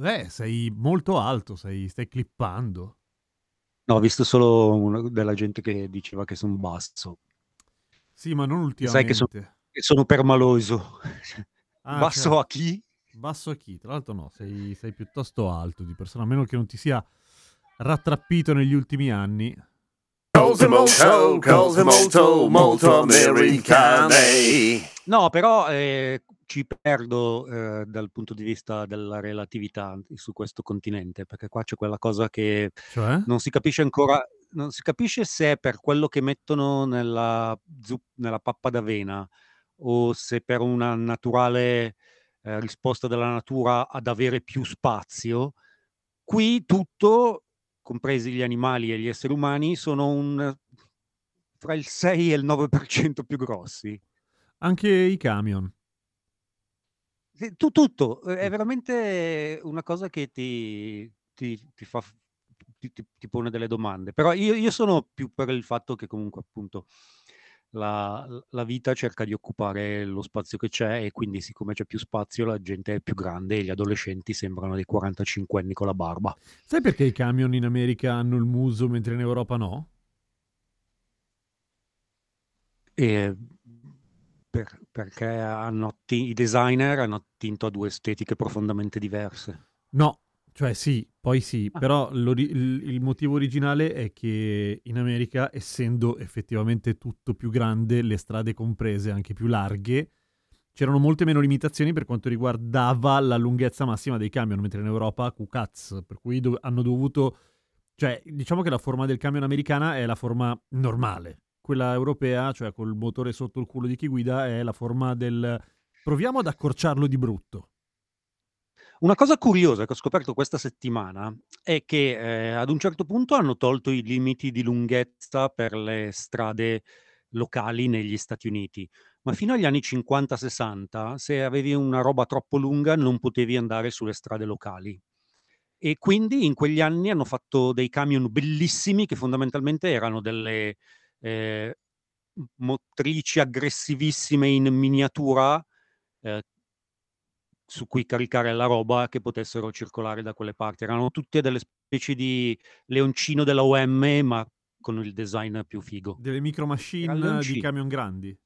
beh, sei molto alto, sei, stai clippando. No, ho visto solo una- della gente che diceva che sono basso. Sì, ma non Sai che, so- ultimamente. che sono permaloso. Ah, basso certo. a chi? Basso a chi? Tra l'altro no, sei, sei piuttosto alto di persona, a meno che non ti sia rattrappito negli ultimi anni. Cose molto, molto americane. No, però eh, ci perdo eh, dal punto di vista della relatività su questo continente, perché qua c'è quella cosa che Cioè? non si capisce ancora, non si capisce se è per quello che mettono nella, zup- nella pappa d'avena o se per una naturale eh, risposta della natura ad avere più spazio. Qui tutto, compresi gli animali e gli esseri umani, sono un, fra il 6 e il 9% più grossi. Anche i camion. Sì, tu- tutto, è veramente una cosa che ti, ti- ti fa, f- ti, ti- ti pone delle domande. Però io, io sono più per il fatto che comunque appunto la, la vita cerca di occupare lo spazio che c'è e quindi siccome c'è più spazio la gente è più grande e gli adolescenti sembrano dei 45 anni con la barba. Sai perché i camion in America hanno il muso mentre in Europa no? E per- perché hanno atti- i designer hanno attinto a due estetiche profondamente diverse. No, cioè sì, poi sì, Ah. però il, motivo originale è che in America, essendo effettivamente tutto più grande, le strade comprese anche più larghe, c'erano molte meno limitazioni per quanto riguardava la lunghezza massima dei camion, mentre in Europa cucaz, per cui do- hanno dovuto... Cioè, diciamo che la forma del camion americana è la forma normale, quella europea, cioè col motore sotto il culo di chi guida, è la forma del... Proviamo ad accorciarlo di brutto. Una cosa curiosa che ho scoperto questa settimana è che eh, ad un certo punto hanno tolto i limiti di lunghezza per le strade locali negli Stati Uniti, ma fino agli anni 50-60 se avevi una roba troppo lunga non potevi andare sulle strade locali. E quindi in quegli anni hanno fatto dei camion bellissimi che fondamentalmente erano delle eh, motrici aggressivissime in miniatura eh, su cui caricare la roba che potessero circolare da quelle parti. Erano tutte delle specie di leoncino della OM, ma con il design più figo. Delle micro machine di camion grandi.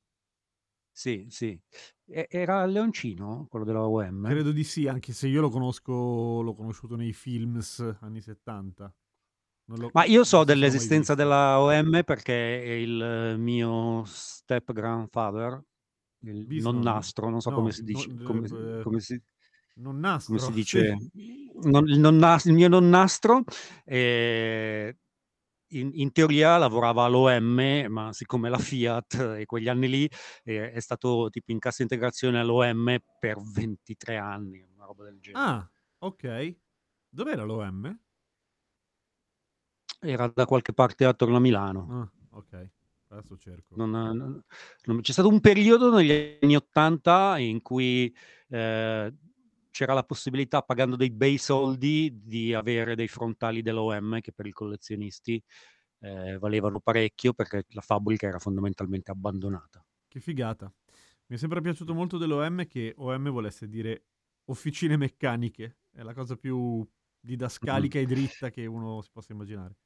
Sì, sì. E- Era leoncino, quello della OM? Credo di sì, anche se io lo conosco, l'ho conosciuto nei films anni 70. L'ho- Ma io so dell'esistenza della OM perché è il mio step grandfather, il Visto, nonnastro, non so no, come si dice, non- come, eh, come si, non come si dice, non- il, nonnas- il mio nonnastro eh, in, in teoria lavorava all'OM, ma siccome la Fiat e quegli anni lì eh, è stato tipo in cassa integrazione all'OM per 23 anni, una roba del genere. Ah, ok. Dov'era l'OM? Era da qualche parte attorno a Milano. Ah, ok. Adesso cerco. Non- non- non- c'è stato un periodo negli anni 80 in cui eh, c'era la possibilità, pagando dei bei soldi, di avere dei frontali dell'OM che per i collezionisti eh, valevano parecchio perché la fabbrica era fondamentalmente abbandonata. Che figata. Mi è sempre piaciuto molto dell'OM che OM volesse dire officine meccaniche. È la cosa più didascalica e dritta che uno si possa immaginare.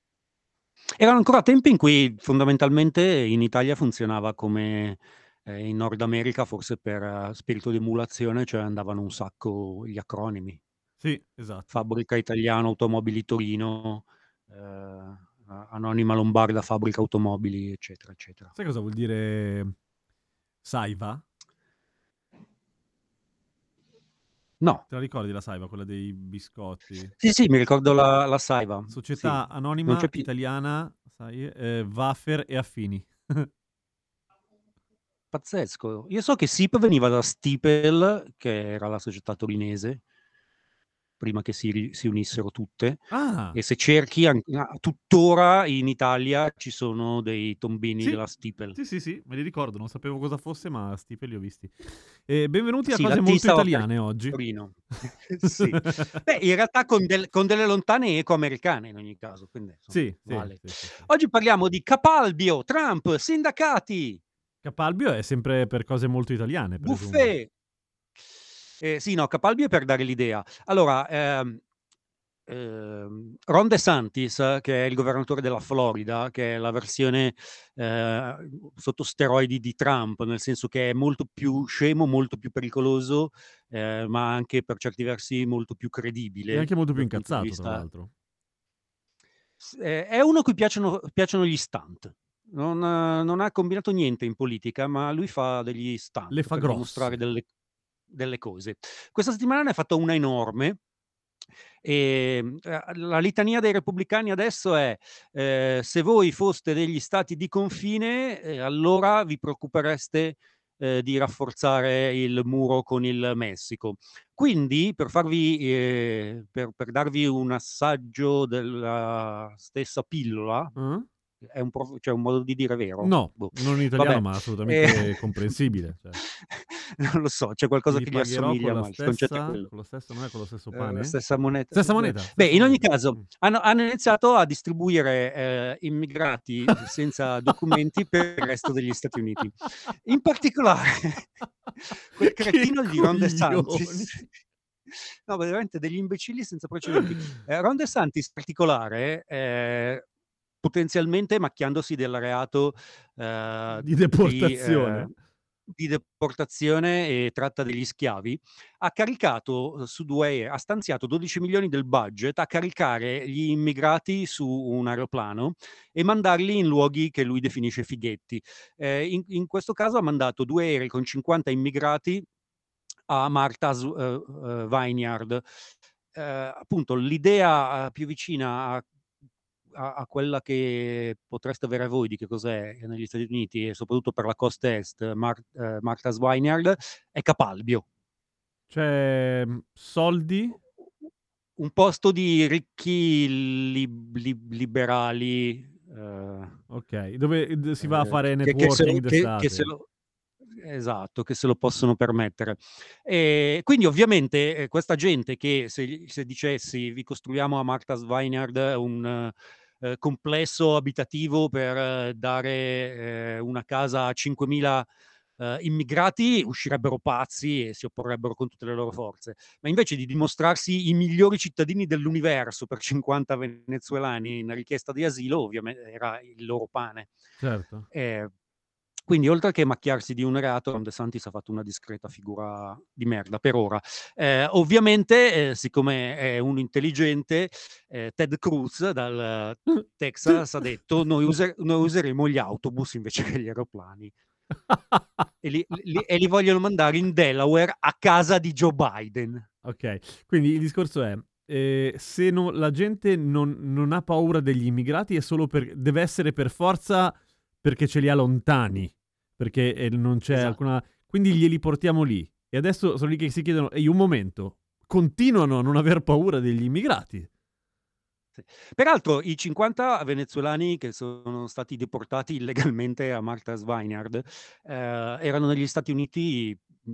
Erano ancora tempi in cui fondamentalmente in Italia funzionava come eh, in Nord America, forse per eh, spirito di emulazione, cioè andavano un sacco gli acronimi. Sì, esatto. Fabbrica Italiana Automobili Torino, eh, Anonima Lombarda Fabbrica Automobili, eccetera, eccetera. Sai cosa vuol dire Saiva? No, Te la ricordi la Saiva, quella dei biscotti? sì, sì, mi ricordo la, la Saiva. Società sì. anonima italiana, sai, eh, Wafer e affini. Pazzesco. Io so che SIP veniva da Stipel, che era la società torinese, prima che si, si unissero tutte. Ah, E se cerchi, an- a- tuttora in Italia ci sono dei tombini Sì. della Stipel. sì, sì, sì, me li ricordo, non sapevo cosa fosse, ma Stipe li ho visti. Eh, benvenuti a Sì, cose molto italiane oggi. Torino. Sì. Beh, in realtà con, del- con delle lontane eco-americane in ogni caso. Quindi, insomma, Sì, vale. sì. Oggi parliamo di Capalbio, Trump, sindacati, Capalbio è sempre per cose molto italiane, buffet. Eh, sì, no, Capalbio è per dare l'idea. Allora, ehm, ehm, Ron DeSantis, che è il governatore della Florida, che è la versione eh, sotto steroidi di Trump, nel senso che è molto più scemo, molto più pericoloso, eh, ma anche per certi versi molto più credibile. E anche molto più incazzato, tra l'altro. Eh, è uno a cui piacciono, piacciono gli stunt. Non, non ha combinato niente in politica, ma lui fa degli stunt Le fa per grosse. dimostrare delle, delle cose. Questa settimana ne ha fatto una enorme. E eh, la litania dei repubblicani adesso è eh, se voi foste degli stati di confine, eh, allora vi preoccupereste eh, di rafforzare il muro con il Messico. Quindi, per farvi, eh, per, per darvi un assaggio della stessa pillola, Eh? È un, prof- cioè un modo di dire vero? No, Boh. non in italiano, Vabbè. ma assolutamente Eh, comprensibile. cioè. non lo so, c'è qualcosa Ti che gli assomiglia, ma il concetto è stessa, quello. con lo stesso, non è con lo stesso Eh, pane? stessa moneta. Stessa moneta. Beh, stessa in ogni caso, Mm. hanno, hanno iniziato a distribuire eh, immigrati senza documenti per il resto degli Stati Uniti. In particolare, quel cretino di Ron. DeSantis. No, veramente degli imbecilli senza precedenti. Eh, Ron DeSantis in particolare, eh, potenzialmente macchiandosi del reato eh, Di deportazione. eh, di deportazione e tratta degli schiavi, ha caricato eh, su due, ha stanziato 12 milioni del budget a caricare gli immigrati su un aeroplano e mandarli in luoghi che lui definisce fighetti. Eh, in, in questo caso ha mandato due aerei con 50 immigrati a Martha's eh, eh, Vineyard. Eh, appunto, l'idea più vicina a, a- a quella che potreste avere voi di che cos'è negli Stati Uniti e soprattutto per la costa est, Mar- eh, Martha's Vineyard, è Capalbio. Cioè, soldi? Un posto di ricchi lib- lib- liberali. eh, Ok, dove eh, si va a eh, fare che- che se networking che- che se lo- esatto, che se lo possono permettere. E quindi ovviamente eh, questa gente che se, se dicessi vi costruiamo a Martha's Vineyard un eh, complesso abitativo per dare eh, una casa a 5.000 eh, immigrati, uscirebbero pazzi e si opporrebbero con tutte le loro forze. Ma invece di dimostrarsi i migliori cittadini dell'universo per 50 venezuelani in richiesta di asilo, ovviamente era il loro pane. Certo. Eh, quindi, oltre che macchiarsi di un reato, Ron DeSantis ha fatto una discreta figura di merda per ora. Eh, ovviamente, eh, siccome è un intelligente, eh, Ted Cruz dal Texas ha detto: noi, user- noi useremo gli autobus invece che gli aeroplani. E li, li- e li vogliono mandare in Delaware a casa di Joe Biden. Ok, quindi il discorso è, eh, se no- la gente non, non ha paura degli immigrati è solo per, deve essere per forza perché ce li ha lontani, perché eh, non c'è Esatto. alcuna... Quindi glieli portiamo lì. E adesso sono lì che si chiedono, ehi un momento, continuano a non aver paura degli immigrati. Peraltro, i 50 venezuelani che sono stati deportati illegalmente a Martha's Vineyard eh, erano negli Stati Uniti mh,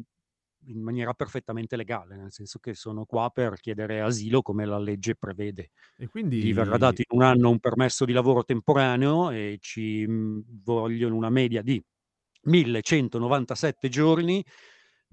in maniera perfettamente legale, nel senso che sono qua per chiedere asilo come la legge prevede. E quindi... Gli verrà dato in un anno un permesso di lavoro temporaneo e ci mh, vogliono una media di 1197 giorni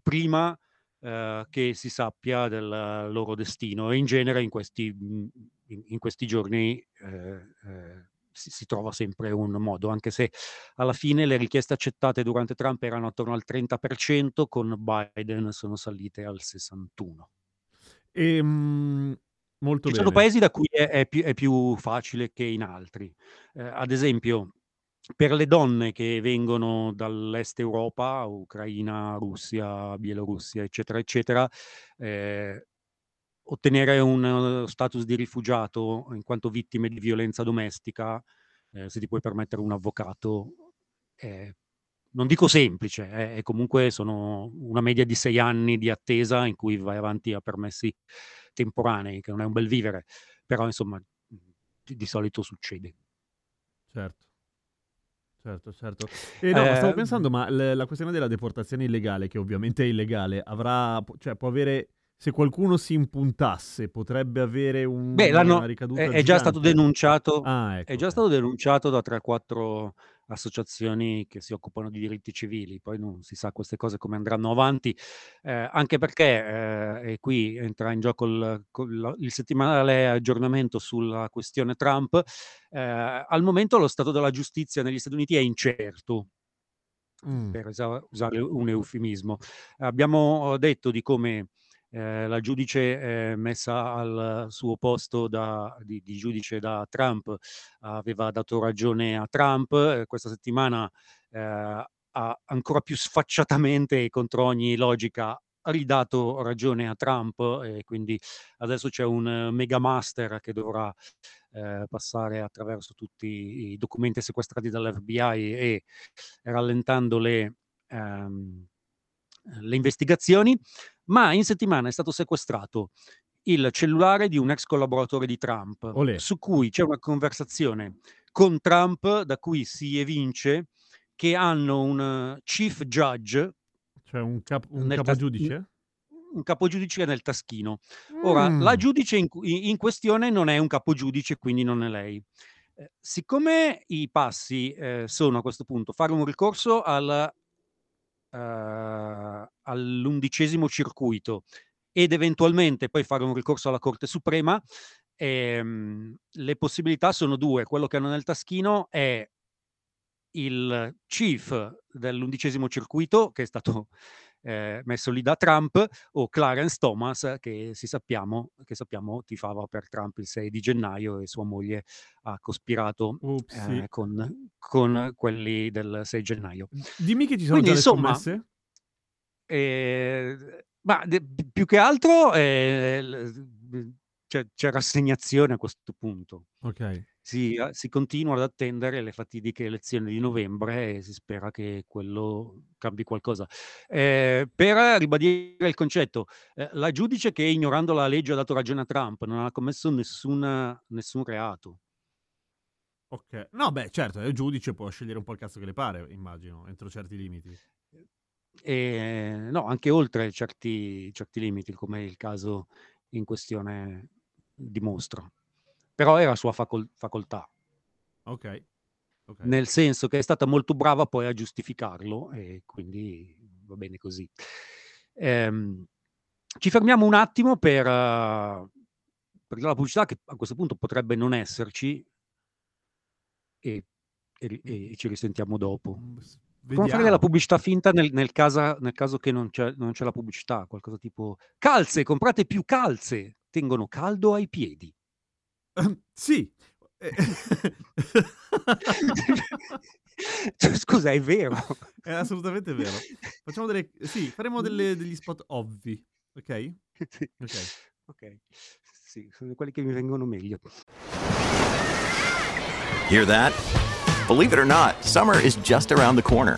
prima eh, che si sappia del loro destino e in genere in questi, mh, in, in questi giorni eh, eh, si, si trova sempre un modo, anche se alla fine le richieste accettate durante Trump erano attorno al 30%, con Biden sono salite al 61%. E, mm, molto Ci bene. sono paesi da cui è, è più, è più facile che in altri. Eh, ad esempio, per le donne che vengono dall'est Europa, Ucraina, Russia, Bielorussia, eccetera, eccetera, eh, ottenere un eh, status di rifugiato in quanto vittime di violenza domestica, eh, se ti puoi permettere un avvocato, è, non dico semplice, è, è comunque sono una media di sei anni di attesa in cui vai avanti a permessi temporanei, che non è un bel vivere, però insomma di, di solito succede. Certo. Certo, certo. E no, stavo Eh, pensando, ma l- la questione della deportazione illegale, che ovviamente è illegale, avrà, cioè può avere, se qualcuno si impuntasse, potrebbe avere Beh, una ricaduta è, è già stato denunciato, Ah, è ecco, già ok. stato denunciato da 3-4 associazioni che si occupano di diritti civili, poi non si sa queste cose come andranno avanti, eh, anche perché, eh, e qui entra in gioco il, il settimanale aggiornamento sulla questione Trump, eh, al momento lo stato della giustizia negli Stati Uniti è incerto, Mm, per usare un eufemismo. Abbiamo detto di come eh, la giudice eh, messa al suo posto da, di, di giudice da Trump aveva dato ragione a Trump, eh, questa settimana eh, ha ancora più sfacciatamente e contro ogni logica ridato ragione a Trump e quindi adesso c'è un eh, mega master che dovrà eh, passare attraverso tutti i documenti sequestrati dall'FBI e rallentando le, ehm, le investigazioni, ma in settimana è stato sequestrato il cellulare di un ex collaboratore di Trump, olè, su cui c'è una conversazione con Trump da cui si evince che hanno un eh, chief judge cioè un, cap- un nel tas- capogiudice? un capogiudice nel taschino. Ora, la Mm, giudice in, in questione non è un capogiudice, quindi non è lei. Eh, siccome i passi eh, sono a questo punto fare un ricorso al, all'undicesimo circuito ed eventualmente poi fare un ricorso alla Corte Suprema, ehm, le possibilità sono due. Quello che hanno nel taschino è il chief dell'undicesimo circuito, che è stato eh, messo lì da Trump, o Clarence Thomas, che, si sappiamo, che sappiamo tifava per Trump il 6 di gennaio e sua moglie ha cospirato eh, con, con quelli del 6 gennaio. Dimmi che ci sono Quindi, insomma, eh, ma de- più che altro eh, c'è, c'è rassegnazione a questo punto. Ok. Si, eh, si continua ad attendere le fatidiche elezioni di novembre e si spera che quello cambi qualcosa. Eh, per ribadire il concetto, eh, la giudice che ignorando la legge ha dato ragione a Trump non ha commesso nessuna- nessun reato. Ok. No, beh, certo, il giudice può scegliere un po' il cazzo che le pare, immagino, entro certi limiti. E, no, anche oltre certi, certi limiti, come il caso in questione dimostra. Però era sua facol- facoltà, Ok. Nel senso che è stata molto brava poi a giustificarlo e quindi va bene così. Ehm, ci fermiamo un attimo per, eh, per la pubblicità che a questo punto potrebbe non esserci e, e- e ci risentiamo dopo. Mm, s- Come fare Vediamo. pubblicità finta nel, nel casa- nel caso che non c'è, non c'è la pubblicità? Qualcosa tipo calze, comprate più calze, tengono caldo ai piedi. Sì. Eh, Scusa, è vero. È assolutamente vero. Facciamo delle... Sì, faremo delle- degli spot ovvi, ok? Sì. Ok. Ok. Sì, sono quelli che mi vengono meglio. Hear that? Believe it or not, summer is just around the corner.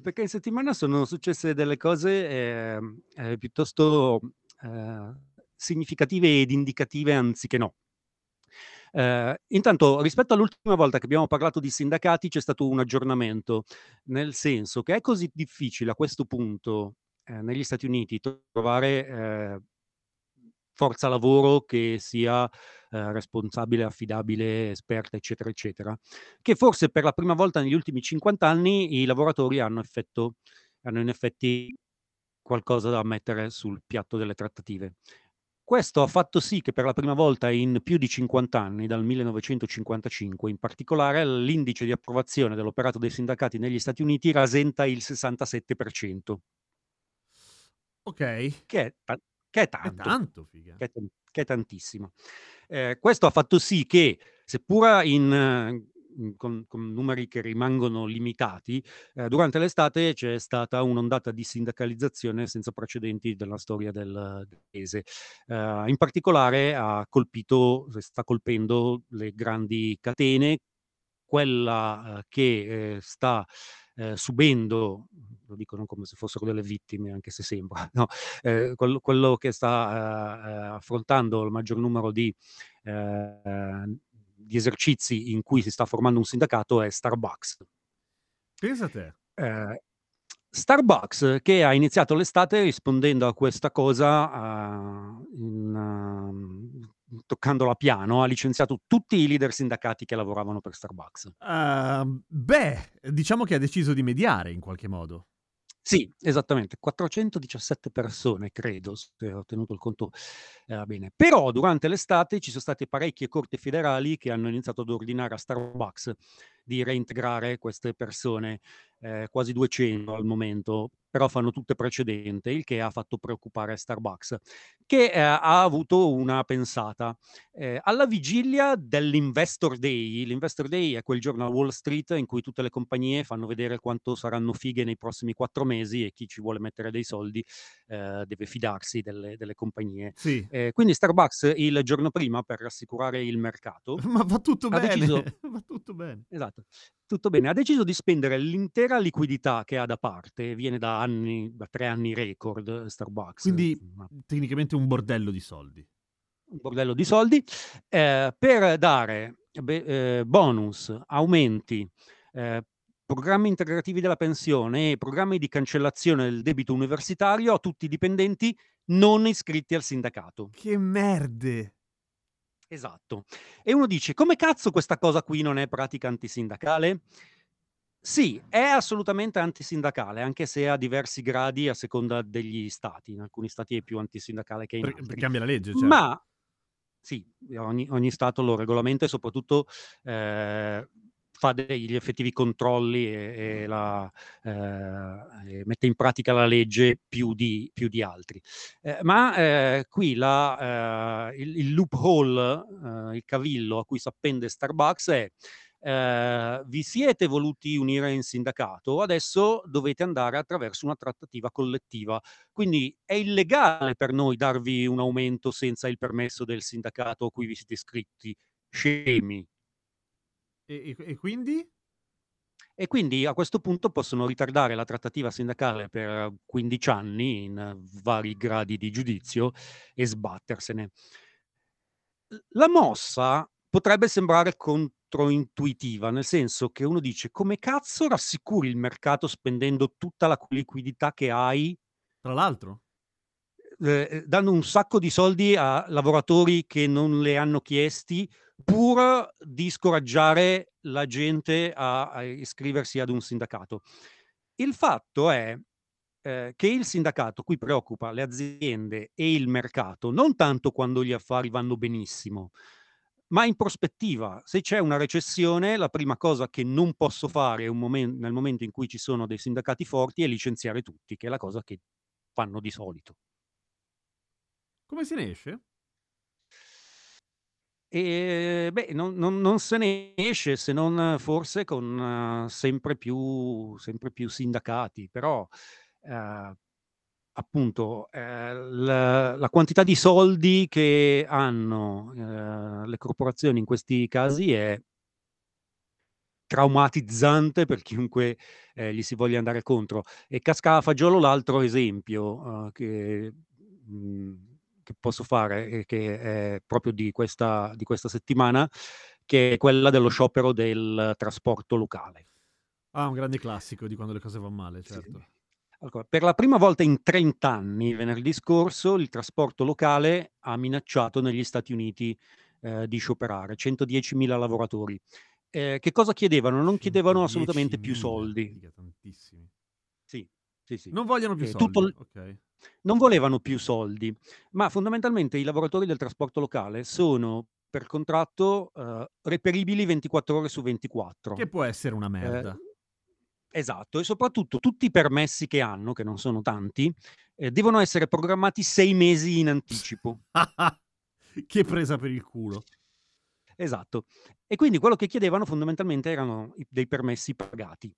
perché, in, settimana sono successe delle cose eh, eh, piuttosto eh, significative ed indicative anziché no. Eh, intanto, rispetto all'ultima volta che abbiamo parlato di sindacati, c'è stato un aggiornamento, nel senso che è così difficile a questo punto eh, negli Stati Uniti trovare eh, forza lavoro che sia eh, responsabile, affidabile, esperta, eccetera, eccetera, che forse per la prima volta negli ultimi 50 anni i lavoratori hanno, effetto, hanno in effetti qualcosa da mettere sul piatto delle trattative. Questo ha fatto sì che per la prima volta in più di 50 anni, dal 1955 in particolare, l'indice di approvazione dell'operato dei sindacati negli Stati Uniti rasenta il 67%, Ok. che è, che è È tanto. tanto, figa. che è che è tantissimo. Eh, questo ha fatto sì che, seppur in, eh, con, con, numeri che rimangono limitati, eh, durante l'estate c'è stata un'ondata di sindacalizzazione senza precedenti della storia del, paese. Eh, in particolare ha colpito, sta colpendo le grandi catene, quella eh, che eh, sta eh, subendo, lo dicono come se fossero delle vittime, anche se sembra, no? eh, quello, quello, che sta eh, affrontando il maggior numero di, eh, di, esercizi in cui si sta formando un sindacato è Starbucks. Pensa a te. Eh, Starbucks che ha iniziato l'estate rispondendo a questa cosa uh, in, uh, toccandola piano, ha licenziato tutti i leader sindacati che lavoravano per Starbucks. Uh, beh, diciamo che ha deciso di mediare in qualche modo. Sì, esattamente, 417 persone, credo, se ho tenuto il conto eh, bene. Però durante l'estate ci sono state parecchie corti federali che hanno iniziato ad ordinare a Starbucks di reintegrare queste persone, eh, quasi 200 al momento, però fanno tutte precedente, il che ha fatto preoccupare Starbucks, che eh, ha avuto una pensata. Eh, alla vigilia dell'Investor Day, l'Investor Day è quel giorno a Wall Street in cui tutte le compagnie fanno vedere quanto saranno fighe nei prossimi quattro mesi e chi ci vuole mettere dei soldi eh, deve fidarsi delle, delle compagnie. Sì. Eh, quindi Starbucks il giorno prima, per rassicurare il mercato, Ma va tutto bene, deciso... va tutto bene. Esatto. Tutto bene. Ha deciso di spendere l'intera liquidità che ha da parte, viene da anni, da tre anni record Starbucks. Quindi Ma- tecnicamente un bordello di soldi. un bordello di soldi, eh, per dare be- eh, bonus, aumenti, eh, programmi integrativi della pensione e programmi di cancellazione del debito universitario a tutti i dipendenti non iscritti al sindacato. Che merde! Esatto. E uno dice, come cazzo questa cosa qui non è pratica antisindacale? Sì, è assolutamente antisindacale, anche se ha diversi gradi a seconda degli stati. In alcuni stati è più antisindacale che in altri. cambia la legge, certo. Ma sì, ogni, ogni stato lo regolamenta e soprattutto eh, fa degli effettivi controlli e, e la, eh, e mette in pratica la legge più di, più di altri. Eh, ma eh, qui la, eh, il, il loophole, eh, il cavillo a cui si appende Starbucks è eh, vi siete voluti unire in sindacato, adesso dovete andare attraverso una trattativa collettiva. Quindi è illegale per noi darvi un aumento senza il permesso del sindacato a cui vi siete iscritti. Scemi. E, e- e quindi? E quindi a questo punto possono ritardare la trattativa sindacale per 15 anni in vari gradi di giudizio e sbattersene. La mossa potrebbe sembrare controintuitiva, nel senso che uno dice come cazzo rassicuri il mercato spendendo tutta la liquidità che hai, Tra l'altro? eh, dando un sacco di soldi a lavoratori che non le hanno chiesti, pur di scoraggiare la gente a, a iscriversi ad un sindacato. Il fatto è eh, che il sindacato qui preoccupa le aziende e il mercato non tanto quando gli affari vanno benissimo, ma in prospettiva. Se c'è una recessione, la prima cosa che non posso fare momen- nel momento in cui ci sono dei sindacati forti è licenziare tutti, che è la cosa che fanno di solito. Come se ne esce? E beh, non, non- non se ne esce se non forse con eh, sempre più, sempre più sindacati, però eh, appunto eh, la, la quantità di soldi che hanno eh, le corporazioni in questi casi è traumatizzante per chiunque eh, gli si voglia andare contro. E casca a fagiolo l'altro esempio eh, che, mh, che posso fare, e che è proprio di questa, di questa settimana, che è quella dello sciopero del trasporto locale. Ah, un grande classico di quando le cose vanno male, Sì. certo. Allora, per la prima volta in 30 anni, venerdì scorso, il trasporto locale ha minacciato negli Stati Uniti eh, di scioperare 110.000 lavoratori. Eh, che cosa chiedevano? Non chiedevano assolutamente più 110.000, soldi. tantissimi. Sì, sì. Non vogliono più Eh, soldi. tutto il- Ok. non volevano più soldi, ma fondamentalmente i lavoratori del trasporto locale sono per contratto eh, reperibili 24 ore su 24. Che può essere una Eh, merda. esatto, e soprattutto tutti i permessi che hanno, che non sono tanti, eh, devono essere programmati sei mesi in anticipo. che presa per il culo. Esatto. E quindi quello che chiedevano fondamentalmente erano dei permessi pagati.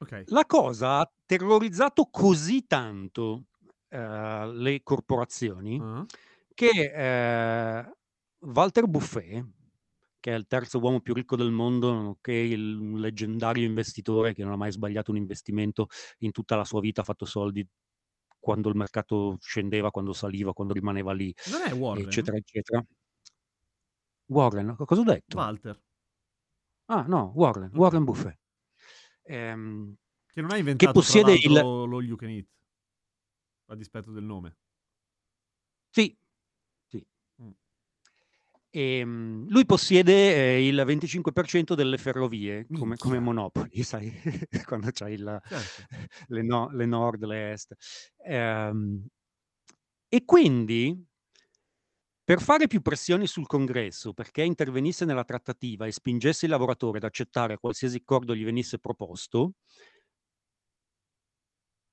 Ok. La cosa ha terrorizzato così tanto eh, le corporazioni Ah. che eh, Walter Buffet, che è il terzo uomo più ricco del mondo, nonché il un leggendario investitore che non ha mai sbagliato un investimento in tutta la sua vita, ha fatto soldi quando il mercato scendeva, quando saliva, quando rimaneva lì, Non è Warren? eccetera, eccetera. Warren, co- cosa ho detto? Walter, Ah, no, Warren. Warren Buffet. Ehm, che non ha inventato tra possiede il- lo you can eat, a dispetto del nome. Sì, sì. Mm. Ehm, lui possiede eh, il 25% delle ferrovie come, come. Monopoli, sai, quando c'hai il, Certo. le, no- le nord, le est. Ehm, e quindi, per fare più pressioni sul congresso, perché intervenisse nella trattativa e spingesse il lavoratore ad accettare qualsiasi accordo gli venisse proposto,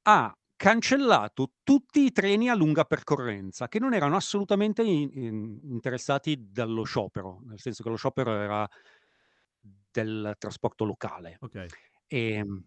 ha cancellato tutti i treni a lunga percorrenza che non erano assolutamente in- in- interessati dallo sciopero, nel senso che lo sciopero era del trasporto locale. Ok. Ehm,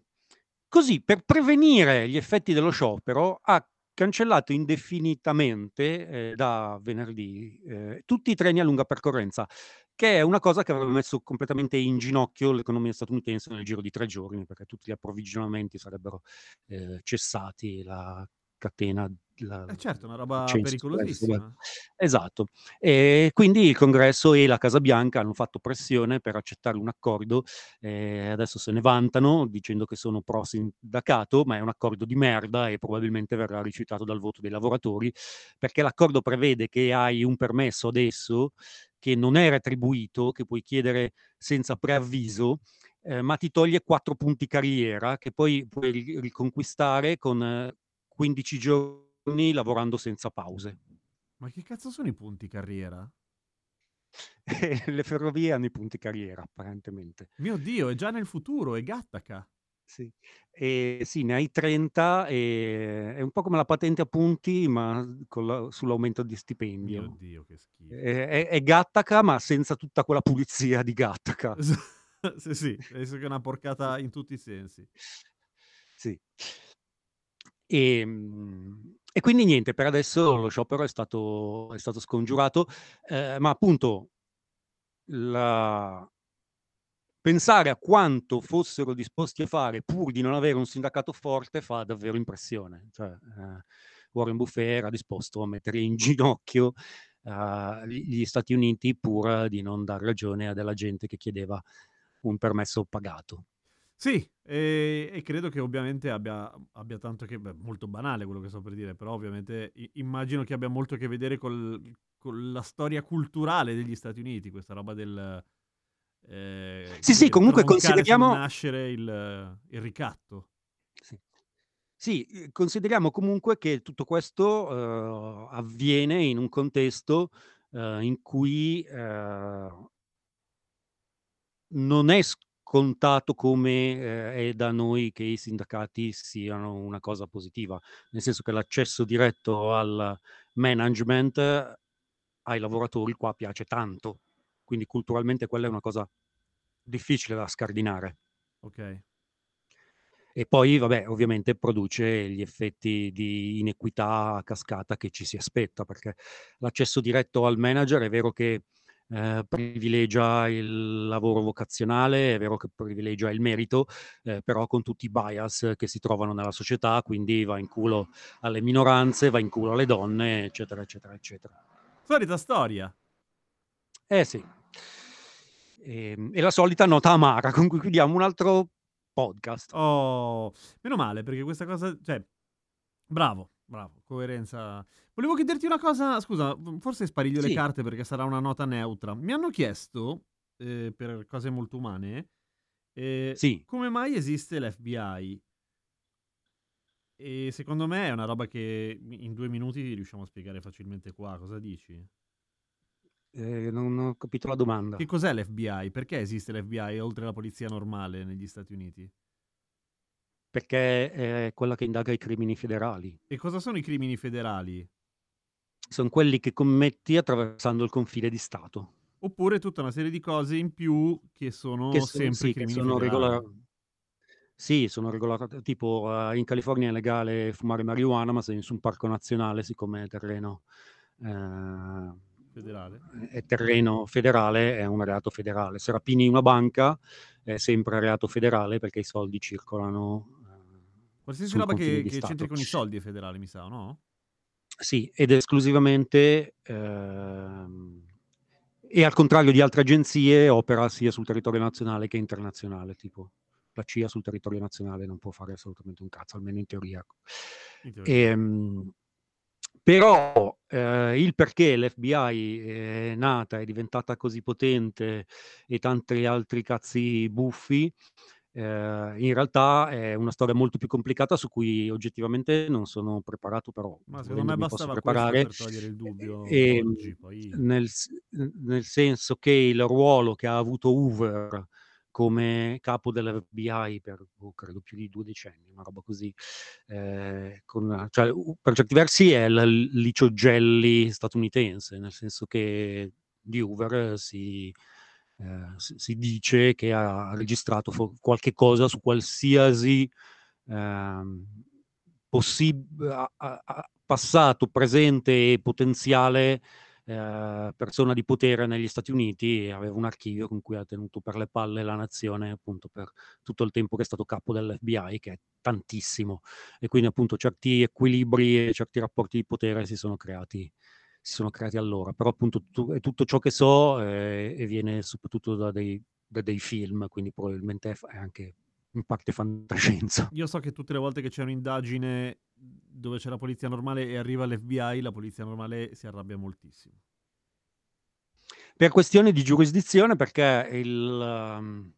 così, per prevenire gli effetti dello sciopero, ha cancellato indefinitamente eh, da venerdì eh, tutti i treni a lunga percorrenza, che è una cosa che avrebbe messo completamente in ginocchio l'economia statunitense nel giro di tre giorni, perché tutti gli approvvigionamenti sarebbero eh, cessati, la catena... La, Eh certo, una roba Chain pericolosissima. Esatto. E quindi il congresso e la Casa Bianca hanno fatto pressione per accettare un accordo. eh, adesso se ne vantano dicendo che sono pro sindacato, ma è un accordo di merda e probabilmente verrà rifiutato dal voto dei lavoratori, perché l'accordo prevede che hai un permesso adesso che non è retribuito, che puoi chiedere senza preavviso, eh, ma ti toglie 4 punti carriera che poi puoi ri- riconquistare con eh, 15 giorni lavorando senza pause. Ma che cazzo sono i punti carriera? Le ferrovie hanno i punti carriera, apparentemente. Mio Dio, è già nel futuro, è Gattaca. Sì. E sì, ne hai 30 e è un po' come la patente a punti, ma con la- sull'aumento di Mio stipendio. Dio, che schifo. È, è- è Gattaca, ma senza tutta quella pulizia di Gattaca. sì, sì, penso che è una porcata in tutti i sensi. Sì. E, mm, e quindi niente, per adesso lo sciopero è stato, è stato scongiurato, eh, ma appunto la- pensare a quanto fossero disposti a fare pur di non avere un sindacato forte fa davvero impressione. Cioè, eh, Warren Buffett era disposto a mettere in ginocchio eh, gli Stati Uniti pur di non dar ragione a della gente che chiedeva un permesso pagato. Sì, e, e credo che ovviamente abbia, abbia tanto che... Beh, molto banale quello che sto per dire, però ovviamente immagino che abbia molto a che vedere col- con la storia culturale degli Stati Uniti, questa roba del... eh, Sì, sì, comunque consideriamo- nascere il, il ricatto. Sì. Sì, eh, consideriamo comunque che tutto questo eh, avviene in un contesto eh, in cui eh, non è scontato come eh, è da noi che i sindacati siano una cosa positiva, nel senso che l'accesso diretto al management ai lavoratori qua piace tanto, quindi culturalmente quella è una cosa difficile da scardinare. Ok. E poi, vabbè, ovviamente produce gli effetti di inequità a cascata che ci si aspetta, perché l'accesso diretto al manager è vero che eh, privilegia il lavoro vocazionale, è vero che privilegia il merito, eh, però con tutti i bias che si trovano nella società, quindi va in culo alle minoranze, va in culo alle donne, eccetera, eccetera, eccetera. Solita storia. Eh sì. E, e la solita nota amara con cui chiudiamo un altro podcast. Oh, meno male, perché questa cosa, cioè, bravo, bravo, coerenza. Volevo chiederti una cosa, scusa, forse spariglio le Sì. carte perché sarà una nota neutra. Mi hanno chiesto, eh, per cose molto umane, eh, Sì. come mai esiste l'FBI? E secondo me è una roba che in due minuti riusciamo a spiegare facilmente qua. Cosa dici? Eh, non ho capito la domanda. Che cos'è l'FBI? Perché esiste l'FBI oltre alla polizia normale negli Stati Uniti? Perché è quella che indaga i crimini federali. E cosa sono i crimini federali? sono quelli che commetti attraversando il confine di Stato. Oppure tutta una serie di cose in più che sono Che so- sempre sì, crimini sono federali. regola- Sì, sono regolate, tipo eh, in California è legale fumare marijuana, ma sei su un parco nazionale, siccome è terreno, eh, Federale. è terreno federale, è un reato federale. Se rapini una banca è sempre reato federale perché i soldi circolano. Qualsiasi roba che, che Stato. c'entri con i soldi è federale, mi sa, no? Sì, ed esclusivamente, ehm, e al contrario di altre agenzie, opera sia sul territorio nazionale che internazionale, tipo la CIA sul territorio nazionale non può fare assolutamente un cazzo, almeno in teoria. In teoria. Ehm, però eh, il perché l'FBI è nata, è diventata così potente e tanti altri cazzi buffi, eh, in realtà è una storia molto più complicata su cui oggettivamente non sono preparato, però Ma secondo me bastava preparare. per togliere il dubbio E- oggi, poi... nel, nel senso che il ruolo che ha avuto Hoover come capo dell'FBI per oh, credo più di due decenni, una roba così, eh, con- cioè, per certi versi è il Licio Gelli statunitense, nel senso che di Hoover si, eh, si, dice che ha registrato fo- qualche cosa su qualsiasi ehm, possib- a- a- passato, presente e potenziale eh, persona di potere negli Stati Uniti e aveva un archivio con cui ha tenuto per le palle la nazione appunto per tutto il tempo che è stato capo dell'FBI, che è tantissimo. E quindi appunto certi equilibri e certi rapporti di potere si sono creati, si sono creati allora. Però appunto tu- è tutto ciò che so eh, e viene soprattutto da dei, da dei film, quindi probabilmente è anche in parte fantascienza. Io so che tutte le volte che c'è un'indagine dove c'è la polizia normale e arriva l'FBI, la polizia normale si arrabbia moltissimo. Per questione di giurisdizione, perché il, ehm,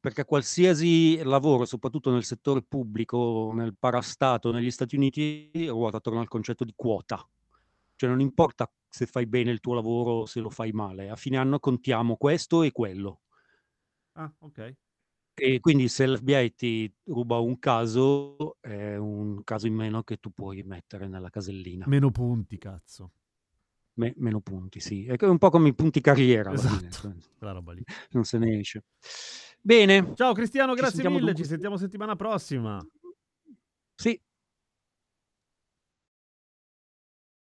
perché qualsiasi lavoro, soprattutto nel settore pubblico, nel parastato, negli Stati Uniti, ruota attorno al concetto di quota. Cioè non importa se fai bene il tuo lavoro o se lo fai male, a fine anno contiamo questo e quello. Ah, ok. E quindi se l'FBI ti ruba un caso, è un caso in meno che tu puoi mettere nella casellina. Meno punti, cazzo. Me- meno punti, sì. È un po' come i punti carriera Esatto. cioè, Quella roba lì. non se ne esce. Bene. Ciao Cristiano, Ci grazie sentiamo mille. dunque- Ci sentiamo settimana prossima. Sì,